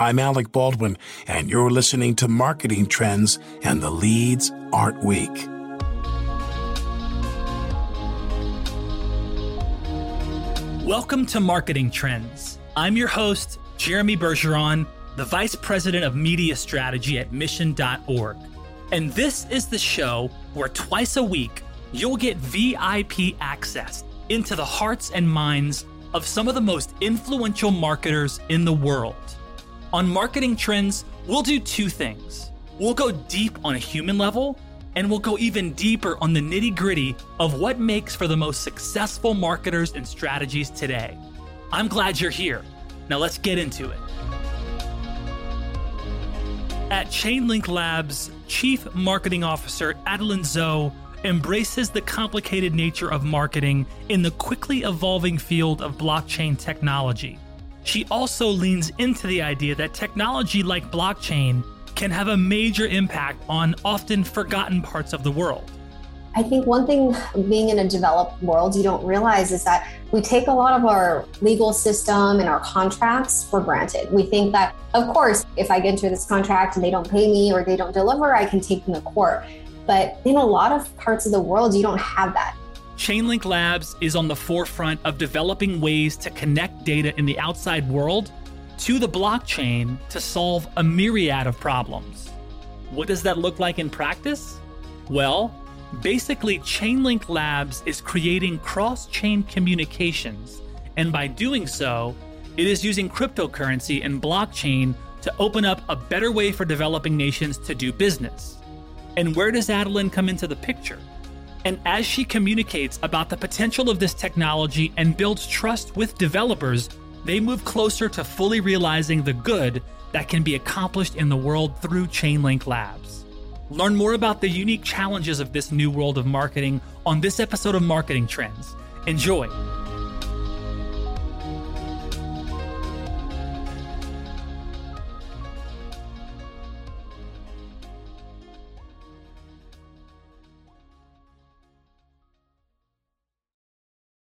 I'm Alec Baldwin, and you're listening to Marketing Trends and the Leads Aren't Weak. Welcome to Marketing Trends. I'm your host, Jeremy Bergeron, the Vice President of Media Strategy at Mission.org. And this is the show where twice a week you'll get VIP access into the hearts and minds of some of the most influential marketers in the world. On Marketing Trends, we'll do two things. We'll go deep on a human level, and we'll go even deeper on the nitty gritty of what makes for the most successful marketers and strategies today. I'm glad you're here. Now let's get into it. At Chainlink Labs, Chief Marketing Officer Adelyn Zhou embraces the complicated nature of marketing in the quickly evolving field of blockchain technology. She also leans into the idea that technology like blockchain can have a major impact on often forgotten parts of the world. I think one thing being in a developed world you don't realize is that we take a lot of our legal system and our contracts for granted. We think that, of course, if I get into this contract and they don't pay me or they don't deliver, I can take them to court. But in a lot of parts of the world, you don't have that. Chainlink Labs is on the forefront of developing ways to connect data in the outside world to the blockchain to solve a myriad of problems. What does that look like in practice? Well, basically, Chainlink Labs is creating cross chain communications, and by doing so, it is using cryptocurrency and blockchain to open up a better way for developing nations to do business. And where does Adelyn come into the picture? And as she communicates about the potential of this technology and builds trust with developers, they move closer to fully realizing the good that can be accomplished in the world through Chainlink Labs. Learn more about the unique challenges of this new world of marketing on this episode of Marketing Trends. Enjoy!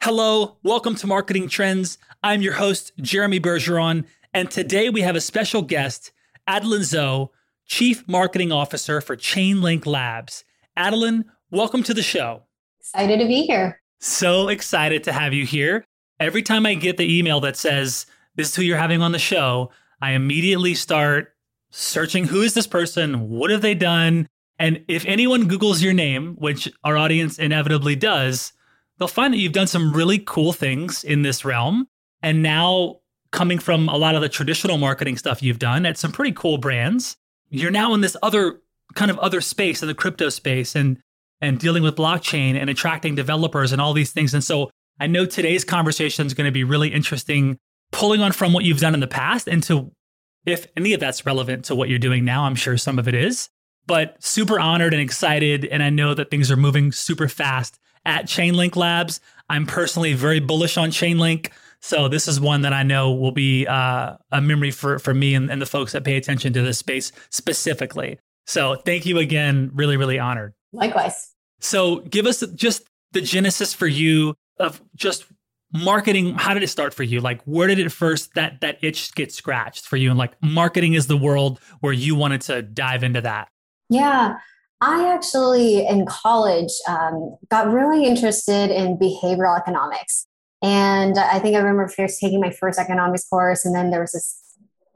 Hello, welcome to Marketing Trends. I'm your host, Jeremy Bergeron, and today we have a special guest, Adelyn Zhou, Chief Marketing Officer for Chainlink Labs. Adelyn, welcome to the show. Excited to be here. So excited to have you here. Every time I get the email that says, This is who you're having on the show, I immediately start searching who is this person? What have they done? And if anyone Googles your name, which our audience inevitably does, they'll find that you've done some really cool things in this realm. And now, coming from a lot of the traditional marketing stuff you've done at some pretty cool brands, you're now in this other kind of other space in the crypto space and and dealing with blockchain and attracting developers and all these things. And so I know today's conversation is going to be really interesting, pulling on from what you've done in the past and to if any of that's relevant to what you're doing now. I'm sure some of it is, but super honored and excited. And I know that things are moving super fast at Chainlink Labs. I'm personally very bullish on Chainlink. So this is one that I know will be uh, a memory for, for me and, and the folks that pay attention to this space specifically. So thank you again. Really, really honored. Likewise. So give us just the genesis for you of just marketing. How did it start for you? Like where did it first that that itch get scratched for you? And like marketing is the world where you wanted to dive into that. Yeah. I actually, in college, um, got really interested in behavioral economics. And I think I remember first taking my first economics course, and then there was this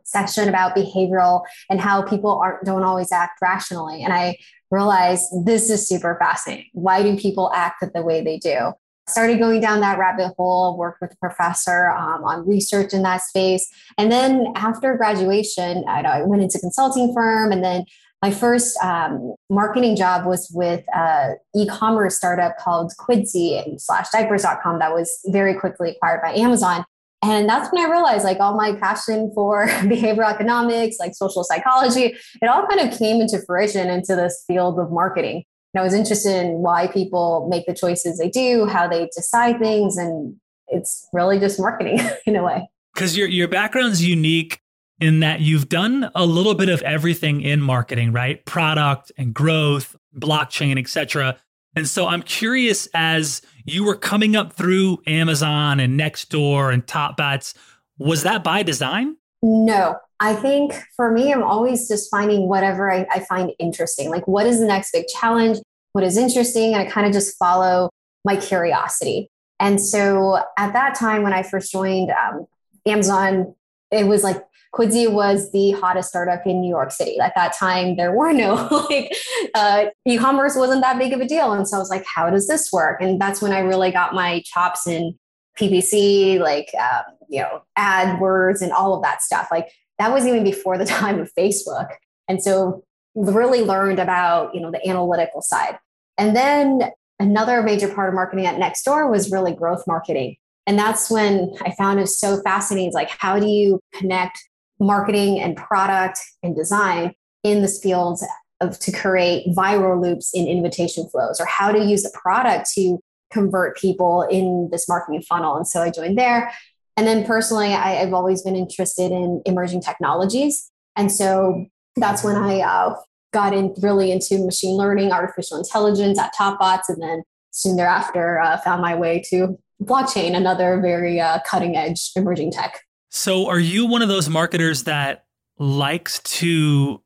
section about behavioral and how people aren't don't always act rationally. And I realized this is super fascinating. Why do people act the way they do? Started going down that rabbit hole, worked with a professor um, on research in that space. And then after graduation, I, I went into consulting firm and then my first um, marketing job was with an e-commerce startup called Quidsy slash diapers.com that was very quickly acquired by Amazon. And that's when I realized like all my passion for behavioral economics, like social psychology, it all kind of came into fruition into this field of marketing. And I was interested in why people make the choices they do, how they decide things. And it's really just marketing in a way. Because your, your background's unique in that you've done a little bit of everything in marketing, right? Product and growth, blockchain, etc. And so I'm curious as you were coming up through Amazon and Nextdoor and TopBots, was that by design? No, I think for me, I'm always just finding whatever I, I find interesting. Like, what is the next big challenge? What is interesting? And I kind of just follow my curiosity. And so at that time, when I first joined um, Amazon, it was like Quidsy was the hottest startup in New York City. At that time, there were no like uh, e-commerce wasn't that big of a deal, and so I was like, "How does this work?" And that's when I really got my chops in PPC, like um, you know, AdWords and all of that stuff. Like that was even before the time of Facebook, and so really learned about you know the analytical side. And then another major part of marketing at Nextdoor was really growth marketing. And that's when I found it so fascinating. It's like, how do you connect marketing and product and design in this field of to create viral loops in invitation flows or how to use the product to convert people in this marketing funnel. And so I joined there. And then personally, I, have always been interested in emerging technologies. And so that's when I uh, got in really into machine learning, artificial intelligence at TopBots, and then soon thereafter uh, found my way to blockchain, another very uh, cutting edge emerging tech. So, are you one of those marketers that likes to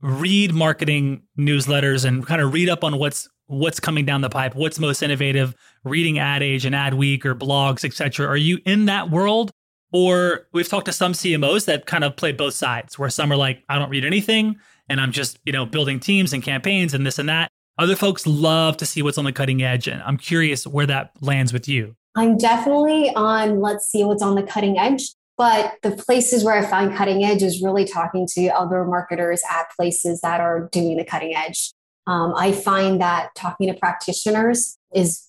read marketing newsletters and kind of read up on what's what's coming down the pipe, what's most innovative, reading Ad Age and Ad Week or blogs, etc. Are you in that world? Or we've talked to some CMOs that kind of play both sides, where some are like, I don't read anything, and I'm just you know building teams and campaigns and this and that. Other folks love to see what's on the cutting edge, and I'm curious where that lands with you. I'm definitely on let's see what's on the cutting edge. But the places where I find cutting edge is really talking to other marketers at places that are doing the cutting edge. Um, I find that talking to practitioners is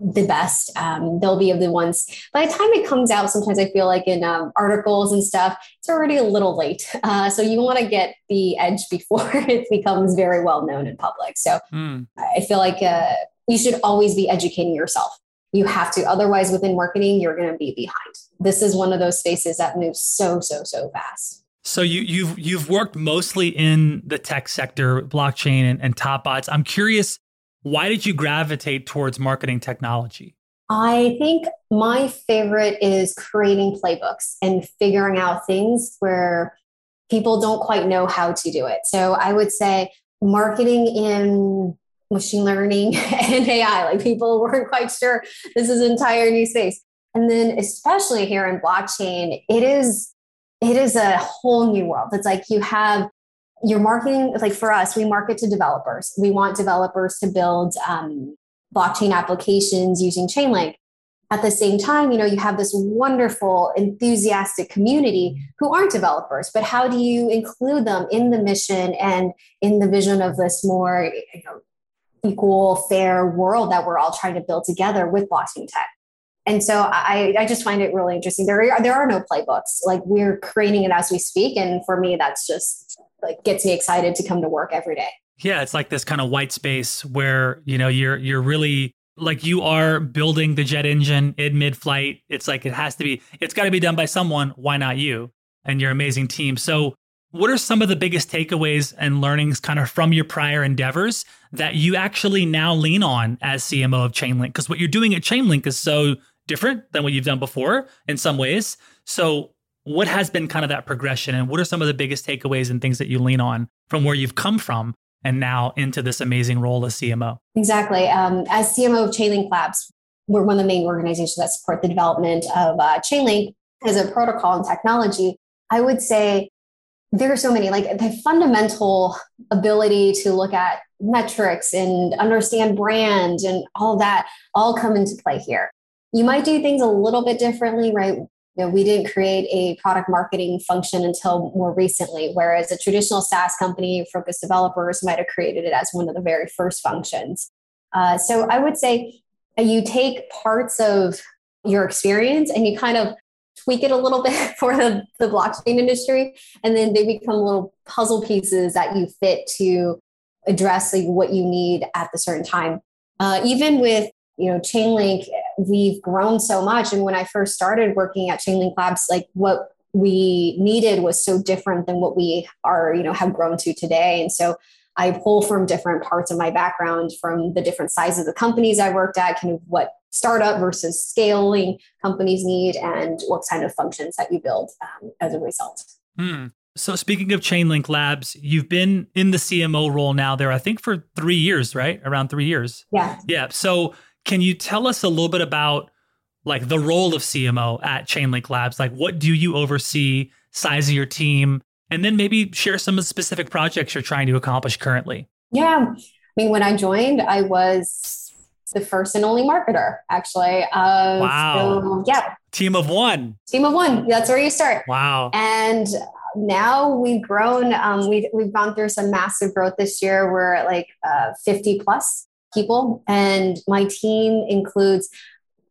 the best. Um, they'll be of the ones. By the time it comes out, sometimes I feel like in um, articles and stuff, it's already a little late. Uh, so you want to get the edge before it becomes very well known in public. So mm. I feel like uh, you should always be educating yourself you have to otherwise within marketing you're going to be behind. This is one of those spaces that moves so so so fast. So you, you've you've worked mostly in the tech sector blockchain and, and top bots. I'm curious why did you gravitate towards marketing technology? I think my favorite is creating playbooks and figuring out things where people don't quite know how to do it. So i would say marketing in machine learning and AI. Like people weren't quite sure this is an entire new space. And then especially here in blockchain, it is it is a whole new world. It's like you have your marketing, like for us, we market to developers. We want developers to build um, blockchain applications using Chainlink. At the same time, you know, you have this wonderful, enthusiastic community who aren't developers, but how do you include them in the mission and in the vision of this more you know, equal, fair world that we're all trying to build together with blockchain tech. And so I, I just find it really interesting. There are, there are no playbooks. Like we're creating it as we speak. And for me, that's just like gets me excited to come to work every day. Yeah, it's like this kind of white space where, you know, you're you're really like you are building the jet engine in mid-flight. It's like it has to be it's got to be done by someone. Why not you and your amazing team? So what are some of the biggest takeaways and learnings kind of from your prior endeavors that you actually now lean on as CMO of Chainlink? Because what you're doing at Chainlink is so different than what you've done before in some ways. So, what has been kind of that progression, and what are some of the biggest takeaways and things that you lean on from where you've come from and now into this amazing role as CMO? Exactly. Um, as CMO of Chainlink Labs, we're one of the main organizations that support the development of uh, Chainlink as a protocol and technology. I would say there are so many like the fundamental ability to look at metrics and understand brand and all that all come into play here. You might do things a little bit differently right? You know, we didn't create a product marketing function until more recently whereas a traditional saas company focused developers might have created it as one of the very first functions. Uh, so i would say uh, you take parts of your experience and you kind of tweak it a little bit for the, the blockchain industry. And then they become little puzzle pieces that you fit to address like what you need at the certain time. Uh, even with you know chainlink we've grown so much. And when i first started working at chainlink labs like what we needed was so different than what we are you know have grown to today. And so i pull from different parts of my background from the different sizes of companies i worked at kind of what startup versus scaling companies need and what kind of functions that you build um, as a result. Hmm. So speaking of Chainlink Labs, you've been in the CMO role now there, I think for three years, right? Around three years. Yeah. Yeah. So can you tell us a little bit about like the role of CMO at Chainlink Labs? Like what do you oversee, size of your team, and then maybe share some of the specific projects you're trying to accomplish currently? Yeah. I mean, when I joined, I was the first and only marketer, actually. Uh, wow. Yeah. Team of one. Team of one. That's where you start. Wow. And now we've grown. Um, we've, we've gone through some massive growth this year. We're at like uh, 50 plus people. And my team includes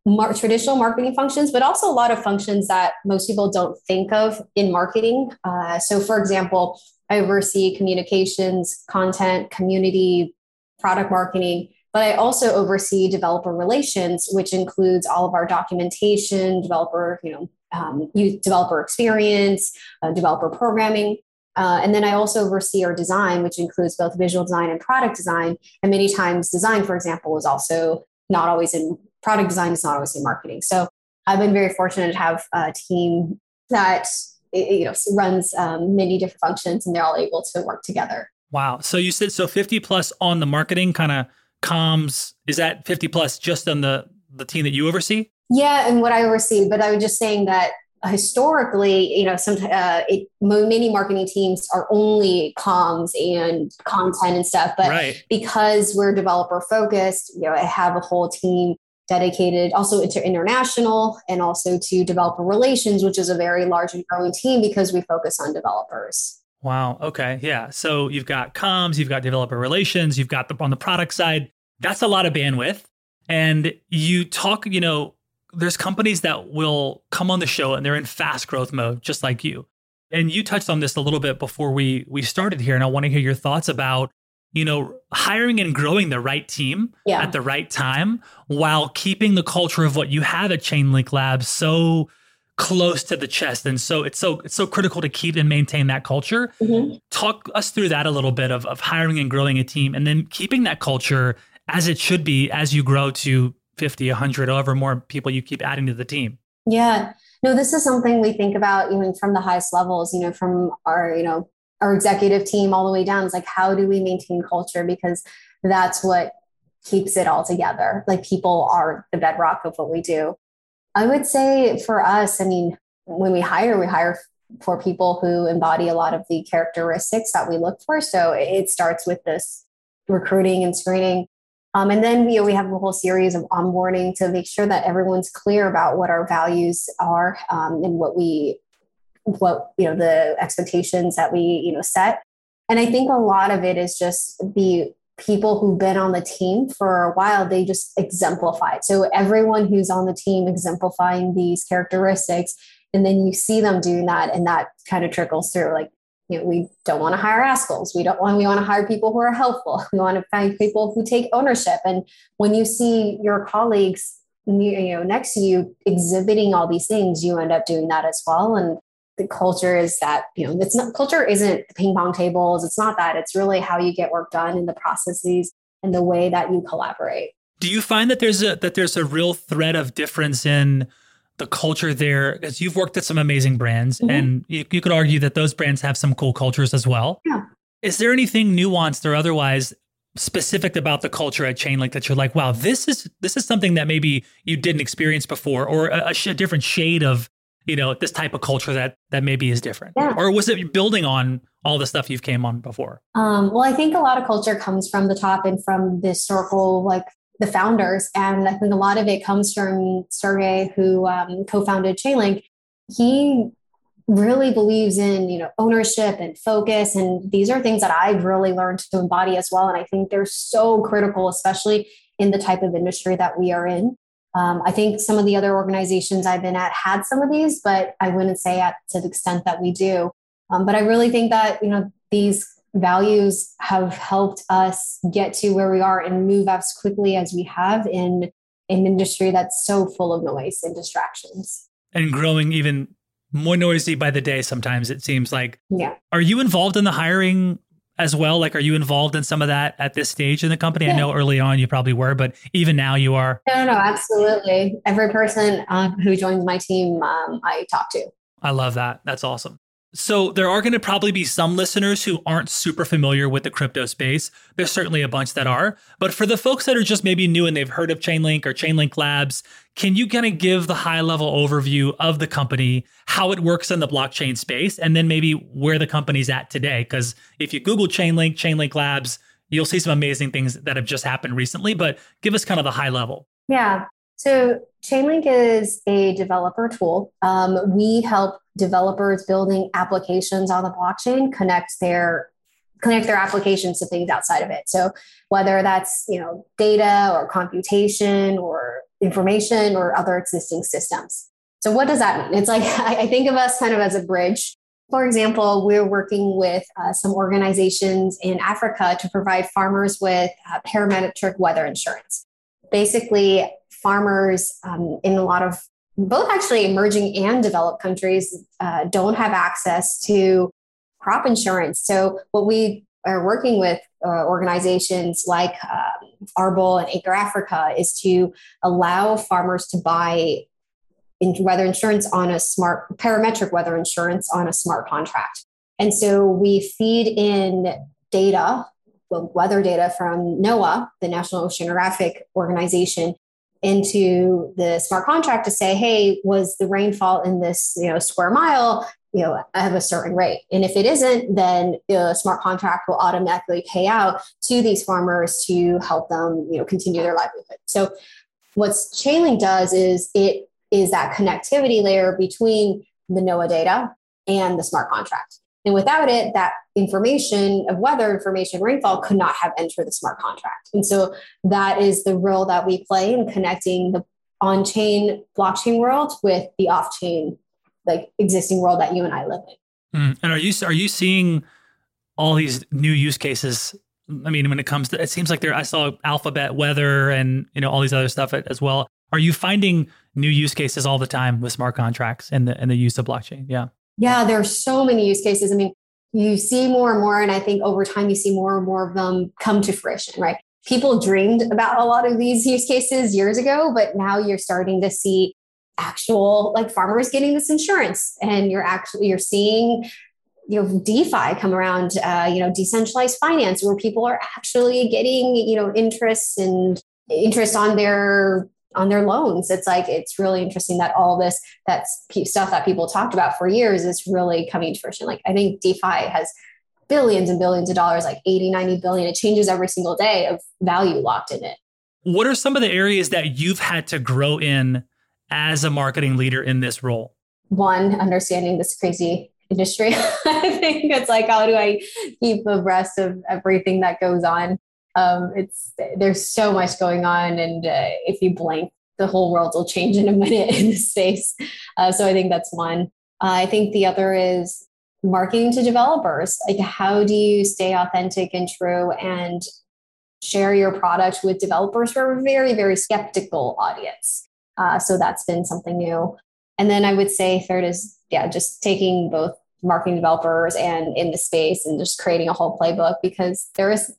mar- traditional marketing functions, but also a lot of functions that most people don't think of in marketing. Uh, so, for example, I oversee communications, content, community, product marketing but I also oversee developer relations, which includes all of our documentation, developer, you know, um, developer experience, uh, developer programming. Uh, and then I also oversee our design, which includes both visual design and product design. And many times, design, for example, is also not always in product design, is not always in marketing. So I've been very fortunate to have a team that you know runs um, many different functions, and they're all able to work together. Wow. So you said so 50 plus on the marketing kind of comms is that 50 plus just on the the team that you oversee yeah and what i oversee but i was just saying that historically you know some uh, it, many marketing teams are only comms and content and stuff but right. because we're developer focused you know i have a whole team dedicated also to international and also to developer relations which is a very large and growing team because we focus on developers Wow. Okay. Yeah. So you've got comms, you've got developer relations, you've got the on the product side. That's a lot of bandwidth. And you talk, you know, there's companies that will come on the show and they're in fast growth mode, just like you. And you touched on this a little bit before we we started here, and I want to hear your thoughts about, you know, hiring and growing the right team yeah. at the right time while keeping the culture of what you have at Chainlink Labs so close to the chest and so it's so it's so critical to keep and maintain that culture mm-hmm. talk us through that a little bit of, of hiring and growing a team and then keeping that culture as it should be as you grow to 50 100 however more people you keep adding to the team yeah no this is something we think about even from the highest levels you know from our you know our executive team all the way down is like how do we maintain culture because that's what keeps it all together like people are the bedrock of what we do I would say for us, I mean, when we hire, we hire for people who embody a lot of the characteristics that we look for. So it starts with this recruiting and screening. Um, and then you know, we have a whole series of onboarding to make sure that everyone's clear about what our values are um, and what we, what you know, the expectations that we you know set. And I think a lot of it is just the people who've been on the team for a while, they just exemplify it. So everyone who's on the team exemplifying these characteristics, and then you see them doing that, and that kind of trickles through. Like, you know, we don't want to hire assholes. We don't want. We want to hire people who are helpful. We want to find people who take ownership. And when you see your colleagues, you know, next to you exhibiting all these things, you end up doing that as well. And the culture is that you know it's not culture isn't ping pong tables. It's not that. It's really how you get work done and the processes and the way that you collaborate. Do you find that there's a that there's a real thread of difference in the culture there? Because you've worked at some amazing brands mm-hmm. and you, you could argue that those brands have some cool cultures as well. Yeah. Is there anything nuanced or otherwise specific about the culture at Chainlink that you're like, wow, this is this is something that maybe you didn't experience before, or a, a, sh- a different shade of you know, this type of culture that that maybe is different? Yeah. Or was it building on all the stuff you've came on before? Um, well, I think a lot of culture comes from the top and from the historical, like the founders. And I think a lot of it comes from Sergey, who um, co-founded Chainlink. He really believes in you know ownership and focus and these are things that i've really learned to embody as well and i think they're so critical especially in the type of industry that we are in um, i think some of the other organizations i've been at had some of these but i wouldn't say at to the extent that we do. Um, but i really think that you know these values have helped us get to where we are and move as quickly as we have in an industry that's so full of noise and distractions. And growing even more noisy by the day sometimes it seems like. Yeah. Are you involved in the hiring as well? Like are you involved in some of that at this stage in the company? Yeah. i know early on you probably were but even now you are. No no absolutely. Every person uh, who joins my team um, i talk to. I love that. That's awesome so there are going to probably be some listeners who aren't super familiar with the crypto space. There's certainly a bunch that are, but for the folks that are just maybe new and they've heard of Chainlink or Chainlink Labs, can you kind of give the high level overview of the company, how it works in the blockchain space, and then maybe where the company's at today? Because if you Google Chainlink, Chainlink Labs, you'll see some amazing things that have just happened recently. But give us kind of the high level. Yeah. So Chainlink is a developer tool. Um, we help developers building applications on the blockchain connect their connect their applications to things outside of it. So whether that's you know data or computation or information or other existing systems. So what does that mean? It's like I think of us kind of as a bridge. For example, we're working with uh, some organizations in Africa to provide farmers with uh, parametric weather insurance. Basically, farmers um, in a lot of both actually emerging and developed countries uh, don't have access to crop insurance. So, what we are working with uh, organizations like um, Arbol and Acre Africa is to allow farmers to buy in weather insurance on a smart parametric weather insurance on a smart contract. And so we feed in data, well, weather data from NOAA, the National Oceanographic Organization, into the smart contract to say, hey, was the rainfall in this you know square mile you know have a certain rate? And if it isn't then the smart contract will automatically pay out to these farmers to help them you know continue their livelihood. So what chainlink does is it is that connectivity layer between the noaa data and the smart contract and without it, that information of weather information, rainfall could not have entered the smart contract. And so that is the role that we play in connecting the on chain blockchain world with the off chain, like existing world that you and I live in. Mm. And are you are you seeing all these new use cases? I mean, when it comes to it seems like there I saw alphabet weather and you know all these other stuff as well. Are you finding new use cases all the time with smart contracts and the and the use of blockchain? Yeah. Yeah, there are so many use cases. I mean, you see more and more, and I think over time you see more and more of them come to fruition, right? People dreamed about a lot of these use cases years ago, but now you're starting to see actual like farmers getting this insurance, and you're actually you're seeing you know DeFi come around, uh, you know decentralized finance, where people are actually getting you know interest and interest on their on their loans. It's like it's really interesting that all this that's stuff that people talked about for years is really coming to fruition. Like I think DeFi has billions and billions of dollars, like 80, 90 billion. It changes every single day of value locked in it. What are some of the areas that you've had to grow in as a marketing leader in this role? One, understanding this crazy industry. I think it's like, how do I keep abreast of everything that goes on? Um, it's there's so much going on, and uh, if you blink, the whole world will change in a minute in this space. Uh, so I think that's one. Uh, I think the other is marketing to developers. Like, how do you stay authentic and true and share your product with developers who are a very, very skeptical audience? Uh, so that's been something new. And then I would say third is yeah, just taking both marketing developers and in the space and just creating a whole playbook because there is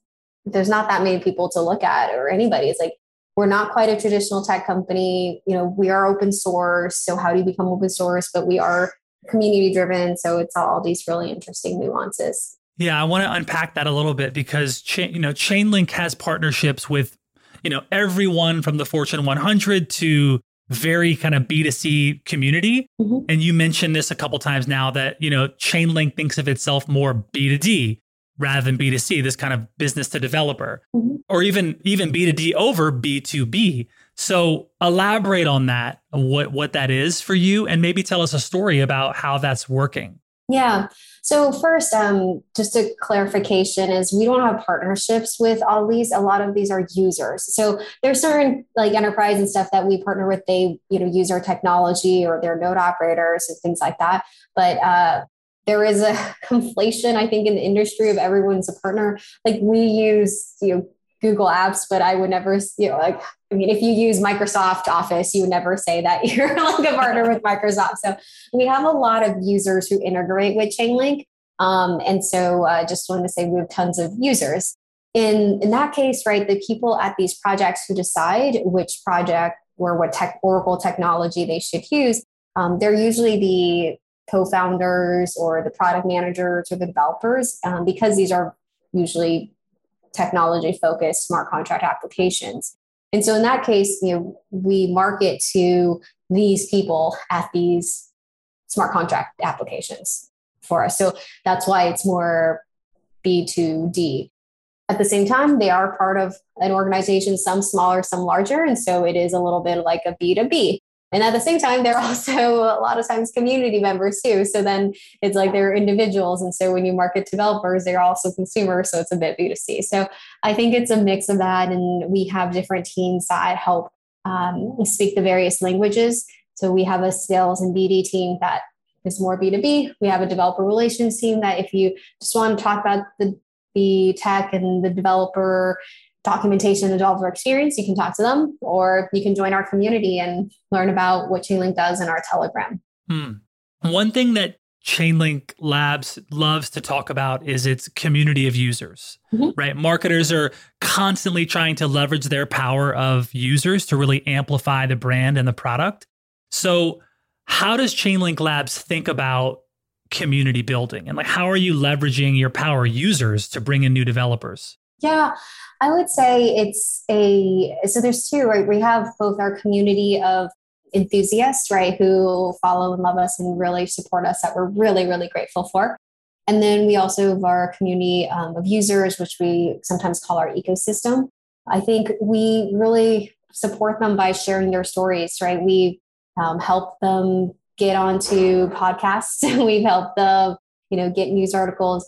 there's not that many people to look at or anybody. It's like we're not quite a traditional tech company. You know, we are open source. So how do you become open source? But we are community driven. So it's all these really interesting nuances. Yeah, I want to unpack that a little bit because you know Chainlink has partnerships with you know everyone from the Fortune 100 to very kind of B2C community. Mm-hmm. And you mentioned this a couple times now that, you know, Chainlink thinks of itself more B2D rather than B2C, this kind of business to developer, mm-hmm. or even even B2D over B2B. So elaborate on that, what what that is for you, and maybe tell us a story about how that's working. Yeah. So first, um, just a clarification is we don't have partnerships with all these. A lot of these are users. So there's certain like enterprise and stuff that we partner with. They you know use our technology or their node operators and things like that. But uh, there is a conflation, I think, in the industry of everyone's a partner. Like we use, you know, Google Apps, but I would never, you know, like, I mean, if you use Microsoft Office, you would never say that you're like a partner with Microsoft. So we have a lot of users who integrate with Chainlink. Um, and so uh, just wanted to say we have tons of users. In, in that case, right, the people at these projects who decide which project or what tech, Oracle technology they should use, um, they're usually the co-founders or the product managers or the developers um, because these are usually technology focused smart contract applications. And so in that case you know we market to these people at these smart contract applications for us. So that's why it's more b2d at the same time they are part of an organization some smaller some larger and so it is a little bit like a b2b and at the same time, they're also a lot of times community members too. So then it's like they're individuals. And so when you market developers, they're also consumers. So it's a bit B2C. So I think it's a mix of that. And we have different teams that help um, speak the various languages. So we have a sales and BD team that is more B2B. We have a developer relations team that if you just want to talk about the, the tech and the developer documentation and developer experience, you can talk to them or you can join our community and learn about what Chainlink does in our Telegram. Hmm. One thing that Chainlink Labs loves to talk about is its community of users, mm-hmm. right? Marketers are constantly trying to leverage their power of users to really amplify the brand and the product. So, how does Chainlink Labs think about community building and like how are you leveraging your power users to bring in new developers? Yeah, I would say it's a so there's two, right? We have both our community of enthusiasts, right, who follow and love us and really support us that we're really, really grateful for. And then we also have our community um, of users, which we sometimes call our ecosystem. I think we really support them by sharing their stories, right? We um, help them get onto podcasts. We've helped them, you know, get news articles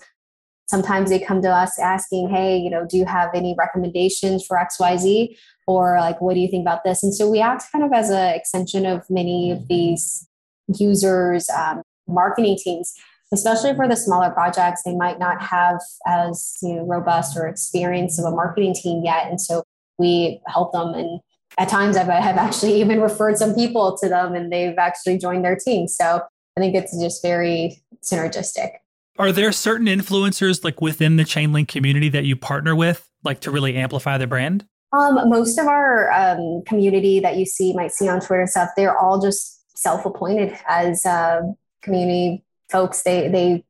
sometimes they come to us asking hey you know do you have any recommendations for xyz or like what do you think about this? And so we act kind of as an extension of many of these users um, marketing teams especially for the smaller projects. They might not have as you know, robust or experience of a marketing team yet. And so we help them. And at times I've, I've actually even referred some people to them and they've actually joined their team. So i think it's just very synergistic are there certain influencers like within the Chainlink community that you partner with, like to really amplify the brand? Um, most of our um, community that you see might see on Twitter and stuff, they're all just self-appointed as uh, community folks. They they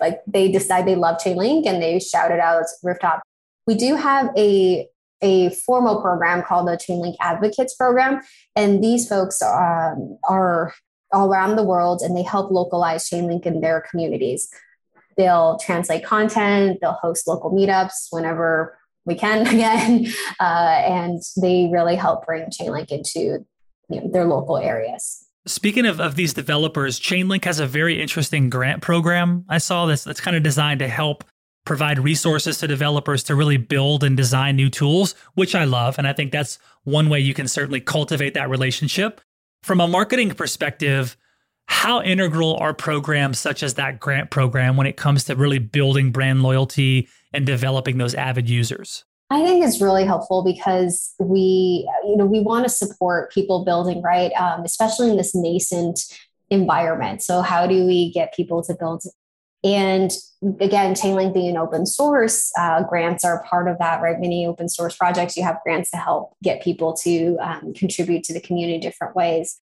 like they decide they love Chainlink and they shout it out rooftop. We do have a a formal program called the Chainlink Advocates Program, and these folks um, are all around the world and they help localize Chainlink in their communities. They'll translate content, they'll host local meetups whenever we can again, uh, and they really help bring Chainlink into you know, their local areas. Speaking of, of these developers, Chainlink has a very interesting grant program. I saw this that's kind of designed to help provide resources to developers to really build and design new tools, which I love. And I think that's one way you can certainly cultivate that relationship. From a marketing perspective, how integral are programs such as that grant program when it comes to really building brand loyalty and developing those avid users? I think it's really helpful because we, you know, we want to support people building, right? Um, especially in this nascent environment. So, how do we get people to build? And again, Chainlink being open source, uh, grants are part of that, right? Many open source projects, you have grants to help get people to um, contribute to the community in different ways.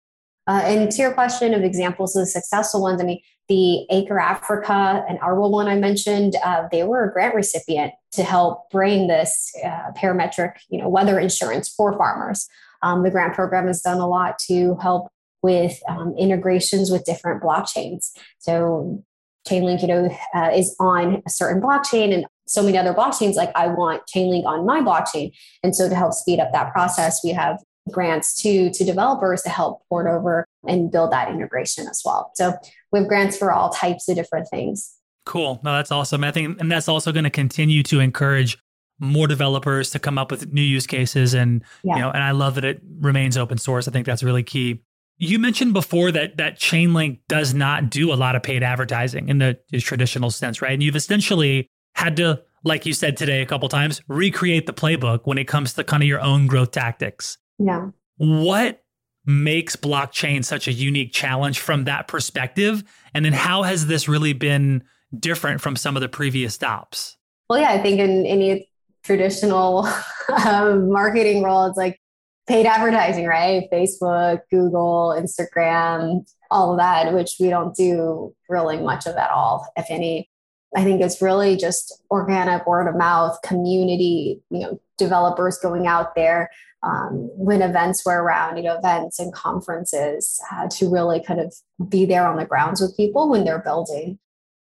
Uh, and to your question of examples of the successful ones, I mean, the Acre Africa and Arbol one I mentioned, uh, they were a grant recipient to help bring this uh, parametric, you know, weather insurance for farmers. Um, the grant program has done a lot to help with um, integrations with different blockchains. So Chainlink, you know, uh, is on a certain blockchain and so many other blockchains. Like I want Chainlink on my blockchain. And so to help speed up that process, we have grants to to developers to help port over and build that integration as well. So we have grants for all types of different things. Cool. No, that's awesome. I think, and that's also going to continue to encourage more developers to come up with new use cases. And yeah. you know, and I love that it remains open source. I think that's really key. You mentioned before that that Chainlink does not do a lot of paid advertising in the traditional sense, right? And you've essentially had to, like you said today a couple times, recreate the playbook when it comes to kind of your own growth tactics. Yeah. What makes blockchain such a unique challenge from that perspective? And then how has this really been different from some of the previous stops? Well, yeah, I think in any traditional um, marketing role, it's like paid advertising, right? Facebook, Google, Instagram, all of that, which we don't do really much of at all, if any. I think it's really just organic word of mouth, community, you know, developers going out there um, when events were around, you know, events and conferences uh, to really kind of be there on the grounds with people when they're building.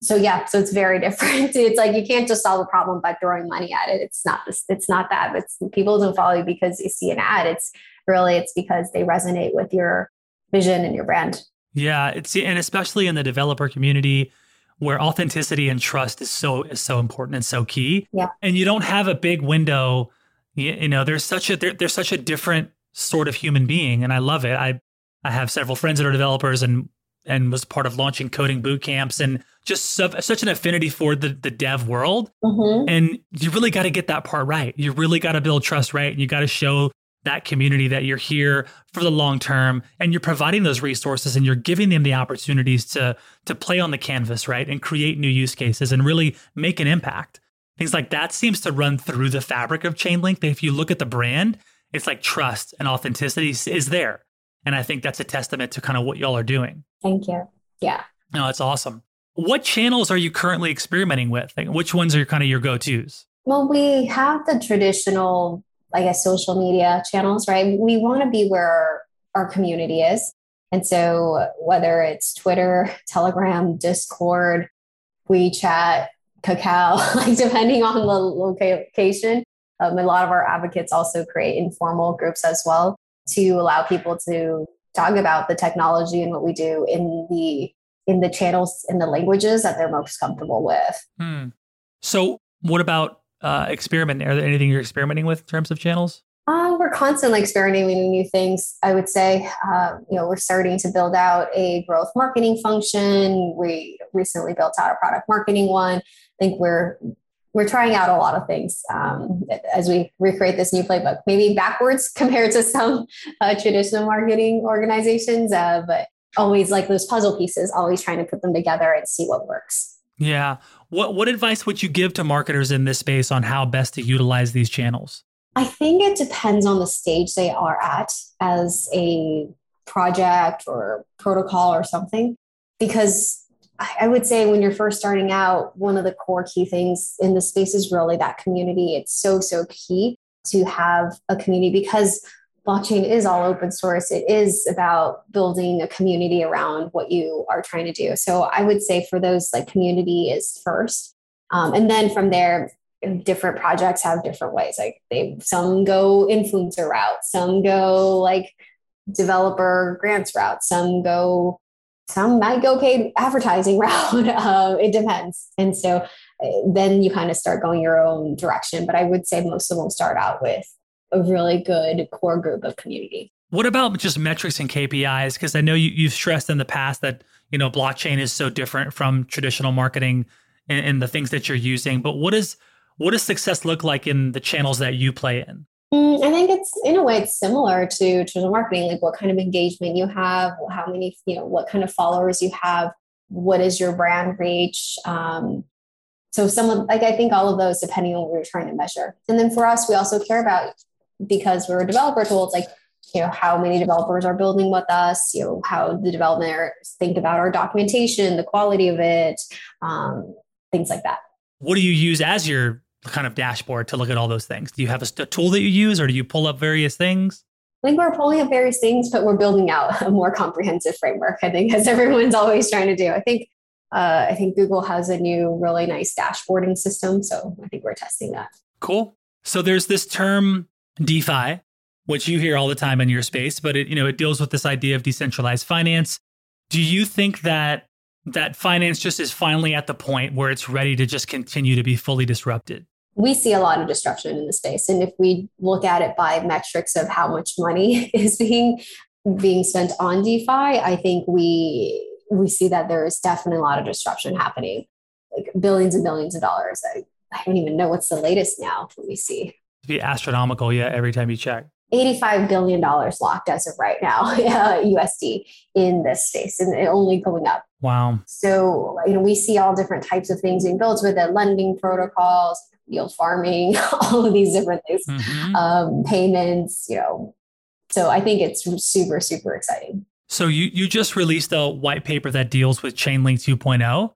So yeah, so it's very different. It's like you can't just solve a problem by throwing money at it. It's not this. It's not that. People don't follow you because you see an ad. It's really it's because they resonate with your vision and your brand. Yeah, it's and especially in the developer community where authenticity and trust is so is so important and so key. Yeah, and you don't have a big window you, know, there's such a there, there's such a different sort of human being, and I love it. I I have several friends that are developers and and was part of launching coding boot camps and just such an affinity for the, the dev world. Mm-hmm. And you really got to get that part right. You really got to build trust right. And you got to show that community that you're here for the long term and you're providing those resources and you're giving them the opportunities to to play on the canvas, right? And create new use cases and really make an impact. Things like that seems to run through the fabric of Chainlink. If you look at the brand, it's like trust and authenticity is there. And I think that's a testament to kind of what y'all are doing. Thank you. Yeah. No, that's awesome. What channels are you currently experimenting with? Like, which ones are kind of your go tos? Well, we have the traditional, I guess, social media channels, right? We want to be where our community is. And so, whether it's Twitter, Telegram, Discord, WeChat, Kakao, like depending on the location. Um, a lot of our advocates also create informal groups as well to allow people to talk about the technology and what we do in the in the channels in the languages that they're most comfortable with. Hmm. So, what about uh, experimenting? Are there anything you're experimenting with in terms of channels? Uh, we're constantly experimenting with new things. I would say, uh, you know, we're starting to build out a growth marketing function. We recently built out a product marketing one. I think we're we're trying out a lot of things um, as we recreate this new playbook. Maybe backwards compared to some uh, traditional marketing organizations, uh, but always like those puzzle pieces. Always trying to put them together and see what works. Yeah. What what advice would you give to marketers in this space on how best to utilize these channels? I think it depends on the stage they are at as a project or protocol or something. Because I would say when you're first starting out, one of the core key things in the space is really that community. It's so, so key to have a community because blockchain is all open source. It is about building a community around what you are trying to do. So I would say for those, like community is first. Um, and then from there, different projects have different ways. Like they some go influencer route, some go like developer grants route, some go some might go paid advertising route. Uh, it depends. And so uh, then you kind of start going your own direction. But I would say most of them start out with a really good core group of community. What about just metrics and KPIs? Because I know you, you've stressed in the past that you know blockchain is so different from traditional marketing and, and the things that you're using. But what is what does success look like in the channels that you play in? Mm, I think it's in a way it's similar to traditional marketing, like what kind of engagement you have, how many, you know, what kind of followers you have, what is your brand reach. Um, so some of like I think all of those depending on what we're trying to measure. And then for us, we also care about because we're a developer tool, it's like you know how many developers are building with us you know how the developers think about our documentation the quality of it um, things like that what do you use as your kind of dashboard to look at all those things do you have a, a tool that you use or do you pull up various things I think we're pulling up various things, but we're building out a more comprehensive framework. I think, as everyone's always trying to do. I think, uh, I think Google has a new really nice dashboarding system, so I think we're testing that. Cool. So there's this term DeFi, which you hear all the time in your space, but it you know it deals with this idea of decentralized finance. Do you think that that finance just is finally at the point where it's ready to just continue to be fully disrupted? We see a lot of disruption in the space, and if we look at it by metrics of how much money is being being spent on DeFi, I think we we see that there is definitely a lot of disruption happening, like billions and billions of dollars. I, I don't even know what's the latest now that we see. Be astronomical, yeah. Every time you check. $85 billion locked as of right now, USD in this space and only going up. Wow. So, you know, we see all different types of things being built with the lending protocols, yield farming, all of these different things, mm-hmm. um, payments, you know. So I think it's super, super exciting. So you, you just released a white paper that deals with Chainlink 2.0.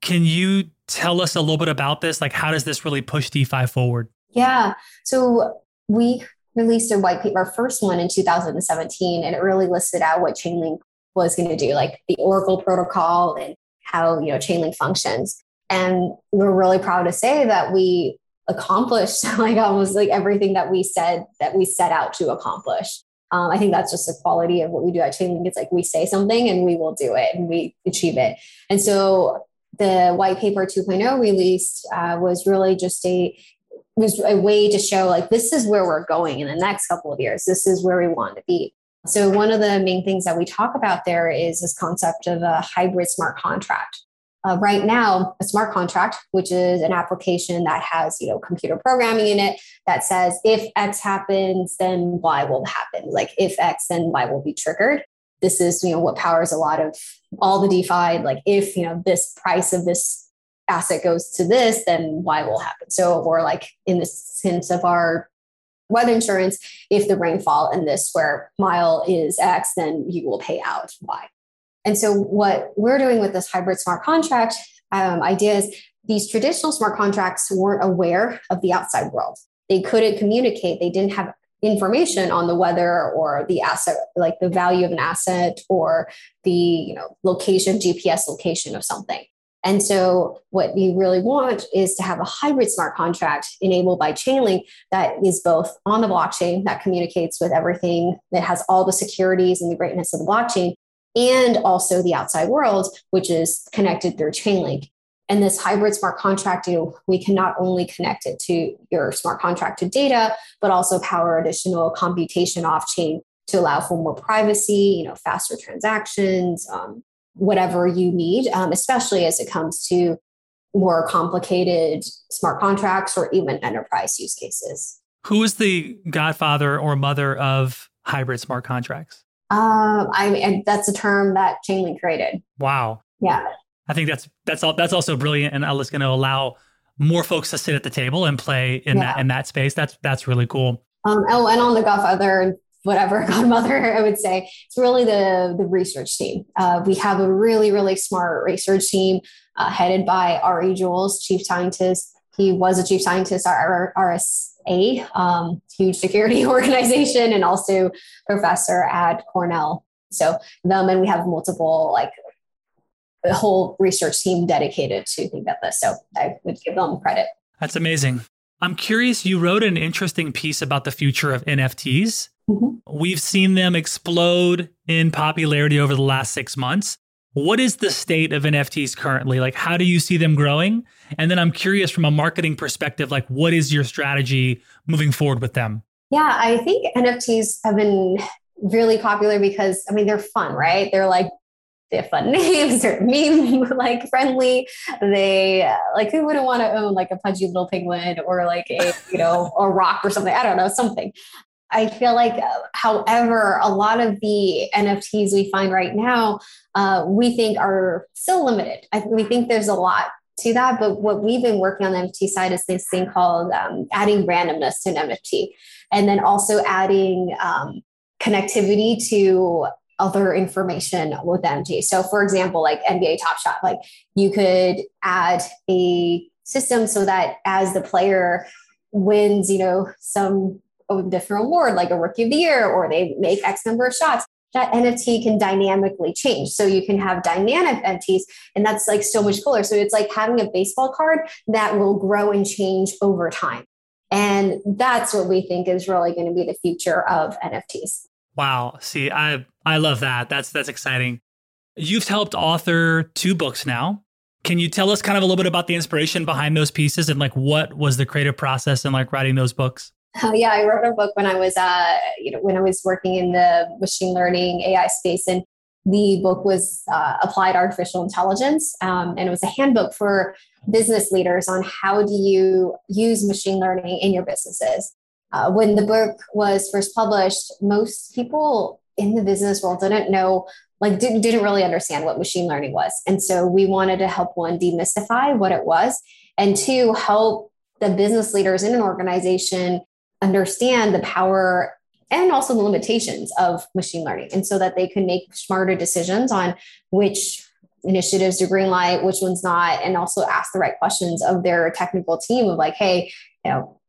Can you tell us a little bit about this? Like, how does this really push DeFi forward? Yeah. So we released a white paper, our first one in 2017, and it really listed out what Chainlink was going to do, like the Oracle protocol and how you know Chainlink functions. And we're really proud to say that we accomplished like almost like everything that we said that we set out to accomplish. Um, I think that's just the quality of what we do at Chainlink. It's like we say something and we will do it and we achieve it. And so the white paper 2.0 released uh, was really just a was a way to show like this is where we're going in the next couple of years. This is where we want to be. So one of the main things that we talk about there is this concept of a hybrid smart contract. Uh, right now, a smart contract, which is an application that has you know computer programming in it that says if X happens, then Y will happen. Like if X, then Y will be triggered. This is you know what powers a lot of all the DeFi. Like if you know this price of this asset goes to this, then Y will happen. So, or like in the sense of our weather insurance, if the rainfall in this square mile is X, then you will pay out Y. And so, what we're doing with this hybrid smart contract um, idea is these traditional smart contracts weren't aware of the outside world. They couldn't communicate. They didn't have information on the weather or the asset, like the value of an asset or the you know location, GPS location of something. And so, what you really want is to have a hybrid smart contract enabled by Chainlink that is both on the blockchain, that communicates with everything, that has all the securities and the greatness of the blockchain, and also the outside world, which is connected through Chainlink. And this hybrid smart contract, you know, we can not only connect it to your smart contracted data, but also power additional computation off chain to allow for more privacy, you know, faster transactions, um, whatever you need, um, especially as it comes to more complicated smart contracts or even enterprise use cases. Who is the godfather or mother of hybrid smart contracts? Um, I mean, that's a term that Chainlink created. Wow. Yeah. I think that's that's all that's also brilliant, and it's going to allow more folks to sit at the table and play in yeah. that in that space. That's that's really cool. Um, oh, and on the Godfather whatever godmother i would say. It's really the the research team. Uh, we have a really really smart research team uh, headed by Ari Juels chief scientist. He was a chief scientist at rsa um, huge security organization and also professor at cornell. So them and we have multiple like a whole research team dedicated to think about this. So i would give them credit. That's amazing. I'm curious, you wrote an interesting piece about the future of NFTs. Mm-hmm. We've seen them explode in popularity over the last six months. What is the state of NFTs currently? Like, how do you see them growing? And then I'm curious from a marketing perspective, like, what is your strategy moving forward with them? Yeah, I think NFTs have been really popular because, I mean, they're fun, right? They're like, they have fun names, they're meme like friendly. They like who wouldn't want to own like a pudgy little penguin or like a you know a rock or something? I don't know something. I feel like, however, a lot of the NFTs we find right now, uh, we think are still limited. I, we think there's a lot to that, but what we've been working on the NFT side is this thing called um, adding randomness to an NFT, and then also adding um, connectivity to other information with NFT. So, for example, like NBA Top Shot, like you could add a system so that as the player wins, you know, some different award, like a rookie of the year, or they make X number of shots, that NFT can dynamically change. So you can have dynamic NFTs, and that's like so much cooler. So it's like having a baseball card that will grow and change over time. And that's what we think is really going to be the future of NFTs. Wow. See, I I love that. That's that's exciting. You've helped author two books now. Can you tell us kind of a little bit about the inspiration behind those pieces and like what was the creative process in like writing those books? Oh, yeah, I wrote a book when I was, uh, you know, when I was working in the machine learning AI space, and the book was uh, applied artificial intelligence, um, and it was a handbook for business leaders on how do you use machine learning in your businesses. Uh, when the book was first published, most people in the business world didn't know, like, didn't, didn't really understand what machine learning was. And so we wanted to help one demystify what it was, and two, help the business leaders in an organization understand the power and also the limitations of machine learning and so that they can make smarter decisions on which initiatives to green light which ones not and also ask the right questions of their technical team of like hey you know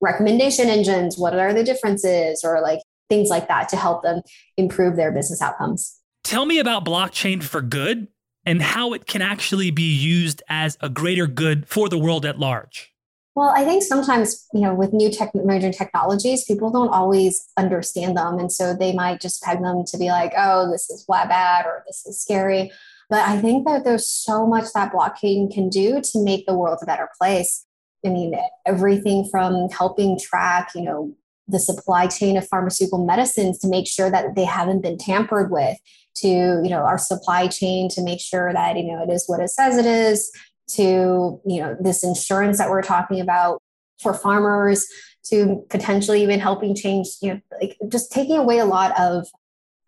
recommendation engines what are the differences or like things like that to help them improve their business outcomes. Tell me about blockchain for good and how it can actually be used as a greater good for the world at large well, I think sometimes, you know, with new tech, emerging technologies, people don't always understand them. And so they might just peg them to be like, oh, this is web bad or this is scary. But I think that there's so much that blockchain can do to make the world a better place. I mean, everything from helping track, you know, the supply chain of pharmaceutical medicines to make sure that they haven't been tampered with to you know our supply chain to make sure that you know it is what it says it is to you know this insurance that we're talking about for farmers to potentially even helping change you know like just taking away a lot of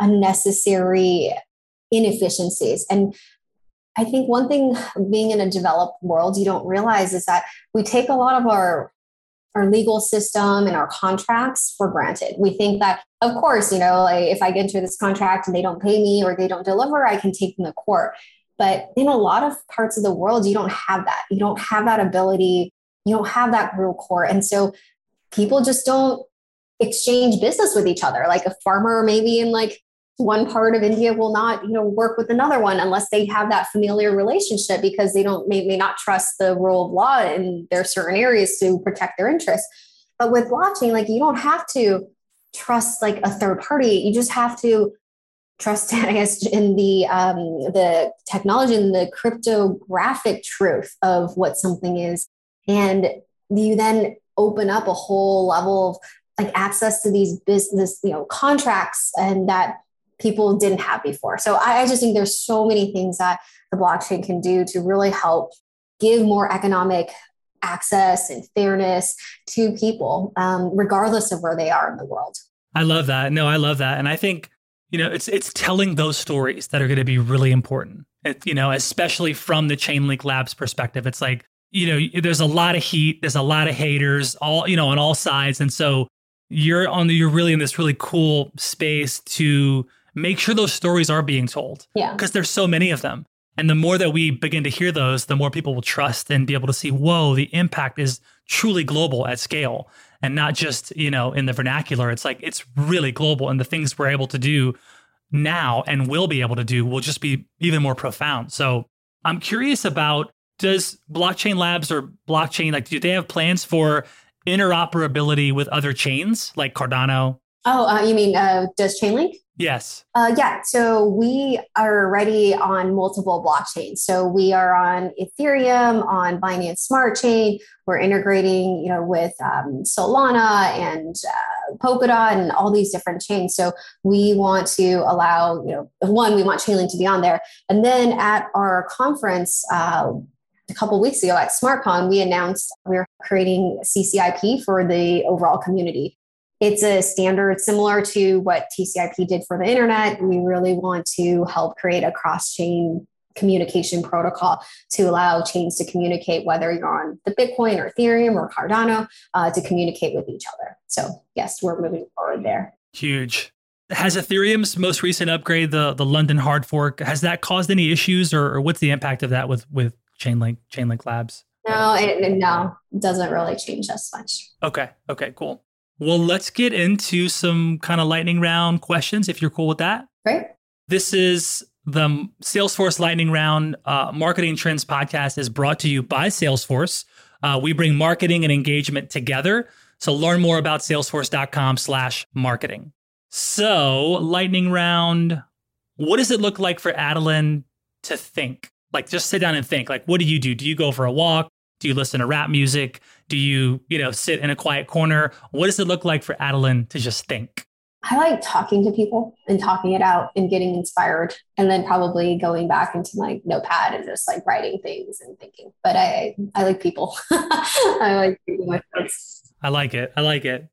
unnecessary inefficiencies and i think one thing being in a developed world you don't realize is that we take a lot of our our legal system and our contracts for granted. We think that, of course, you know, like if I get into this contract and they don't pay me or they don't deliver, I can take them to court. But in a lot of parts of the world, you don't have that. You don't have that ability. You don't have that real core. And so people just don't exchange business with each other. Like a farmer, maybe in like one part of India will not, you know, work with another one unless they have that familiar relationship because they don't may, may not trust the rule of law in their certain areas to protect their interests. But with blockchain, like you don't have to trust like a third party. You just have to trust I guess in the um, the technology and the cryptographic truth of what something is, and you then open up a whole level of like access to these business you know contracts and that people didn't have before. So I, I just think there's so many things that the blockchain can do to really help give more economic access and fairness to people, um, regardless of where they are in the world. I love that. No, I love that. And I think you know it's it's telling those stories that are going to be really important. It, you know especially from the chainlink labs perspective it's like you know there's a lot of heat there's a lot of haters all you know on all sides and so you're on the, you're really in this really cool space to make sure those stories are being told. Yeah. Because there's so many of them. And the more that we begin to hear those the more people will trust and be able to see whoa the impact is truly global at scale and not just, you know, in the vernacular. It's like it's really global and the things we're able to do now and will be able to do will just be even more profound. So I'm curious about does blockchain labs or blockchain like do they have plans for interoperability with other chains like Cardano? Oh, uh, you mean uh, does Chainlink? Yes. Uh, yeah. So we are already on multiple blockchains. So we are on Ethereum, on Binance Smart Chain. We're integrating, you know, with um, Solana and uh, Polkadot and all these different chains. So we want to allow, you know, one, we want Chainlink to be on there. And then at our conference, uh, a couple weeks ago at SmartCon, we announced we're creating CCIP for the overall community. It's a standard similar to what TCP/IP did for the internet. We really want to help create a cross chain communication protocol to allow chains to communicate, whether you're on the Bitcoin or Ethereum or Cardano, uh, to communicate with each other. So, yes, we're moving forward there. Huge. Has Ethereum's most recent upgrade, the the London hard fork, has that caused any issues, or, or what's the impact of that with with Chainlink Chainlink Labs? No, it, no, it doesn't really change us much. Okay. Okay. Cool. Well, let's get into some kind of lightning round questions, if you're cool with that. Great. This is the Salesforce Lightning Round uh, Marketing Trends podcast is brought to you by Salesforce. Uh, we bring marketing and engagement together. So learn more about salesforce.com slash marketing. So, lightning round, what does it look like for Adelyn to think? Like, just sit down and think. Like, what do you do? Do you go for a walk? Do you listen to rap music? Do you, you know, sit in a quiet corner? What does it look like for Adelyn to just think? I like talking to people and talking it out and getting inspired, and then probably going back into my notepad and just like writing things and thinking. But I, I like people. I like people. I like it. I like it.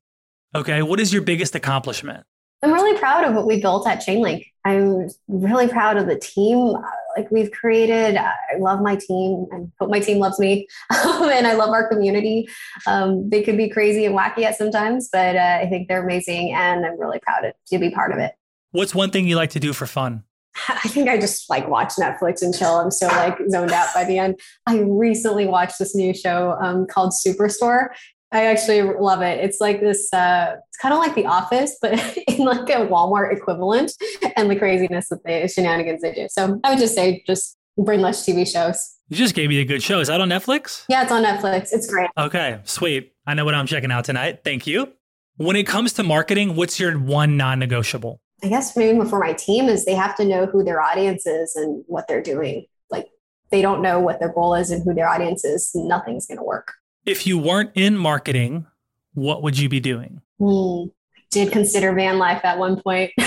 Okay. What is your biggest accomplishment? I'm really proud of what we built at Chainlink. I'm really proud of the team like we've created. I love my team and hope my team loves me. and I love our community. Um, they could be crazy and wacky at sometimes, but uh, I think they're amazing and I'm really proud to be part of it. What's one thing you like to do for fun? I think I just like watch Netflix and chill. I'm so like zoned out by the end. I recently watched this new show um, called Superstore. I actually love it. It's like this, uh, it's kind of like The Office, but in like a Walmart equivalent and the craziness that the shenanigans they do. So I would just say, just brainless TV shows. You just gave me a good show. Is that on Netflix? Yeah, it's on Netflix. It's great. Okay, sweet. I know what I'm checking out tonight. Thank you. When it comes to marketing, what's your one non negotiable? I guess maybe for my team is they have to know who their audience is and what they're doing. Like they don't know what their goal is and who their audience is, nothing's going to work. If you weren't in marketing, what would you be doing? Hmm. Did consider van life at one point.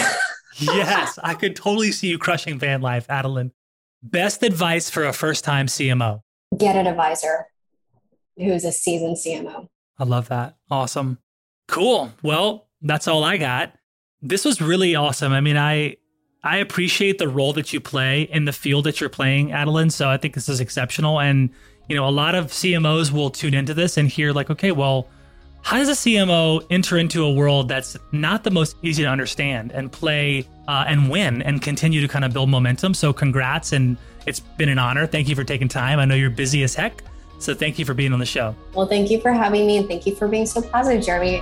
yes, I could totally see you crushing van life, Adelyn. Best advice for a first time CMO? Get an advisor who's a seasoned CMO. I love that. Awesome. Cool. Well, that's all I got. This was really awesome. I mean, I I appreciate the role that you play in the field that you're playing, Adelyn. So I think this is exceptional. And you know, a lot of CMOs will tune into this and hear, like, okay, well, how does a CMO enter into a world that's not the most easy to understand and play uh, and win and continue to kind of build momentum? So, congrats. And it's been an honor. Thank you for taking time. I know you're busy as heck. So, thank you for being on the show. Well, thank you for having me and thank you for being so positive, Jeremy.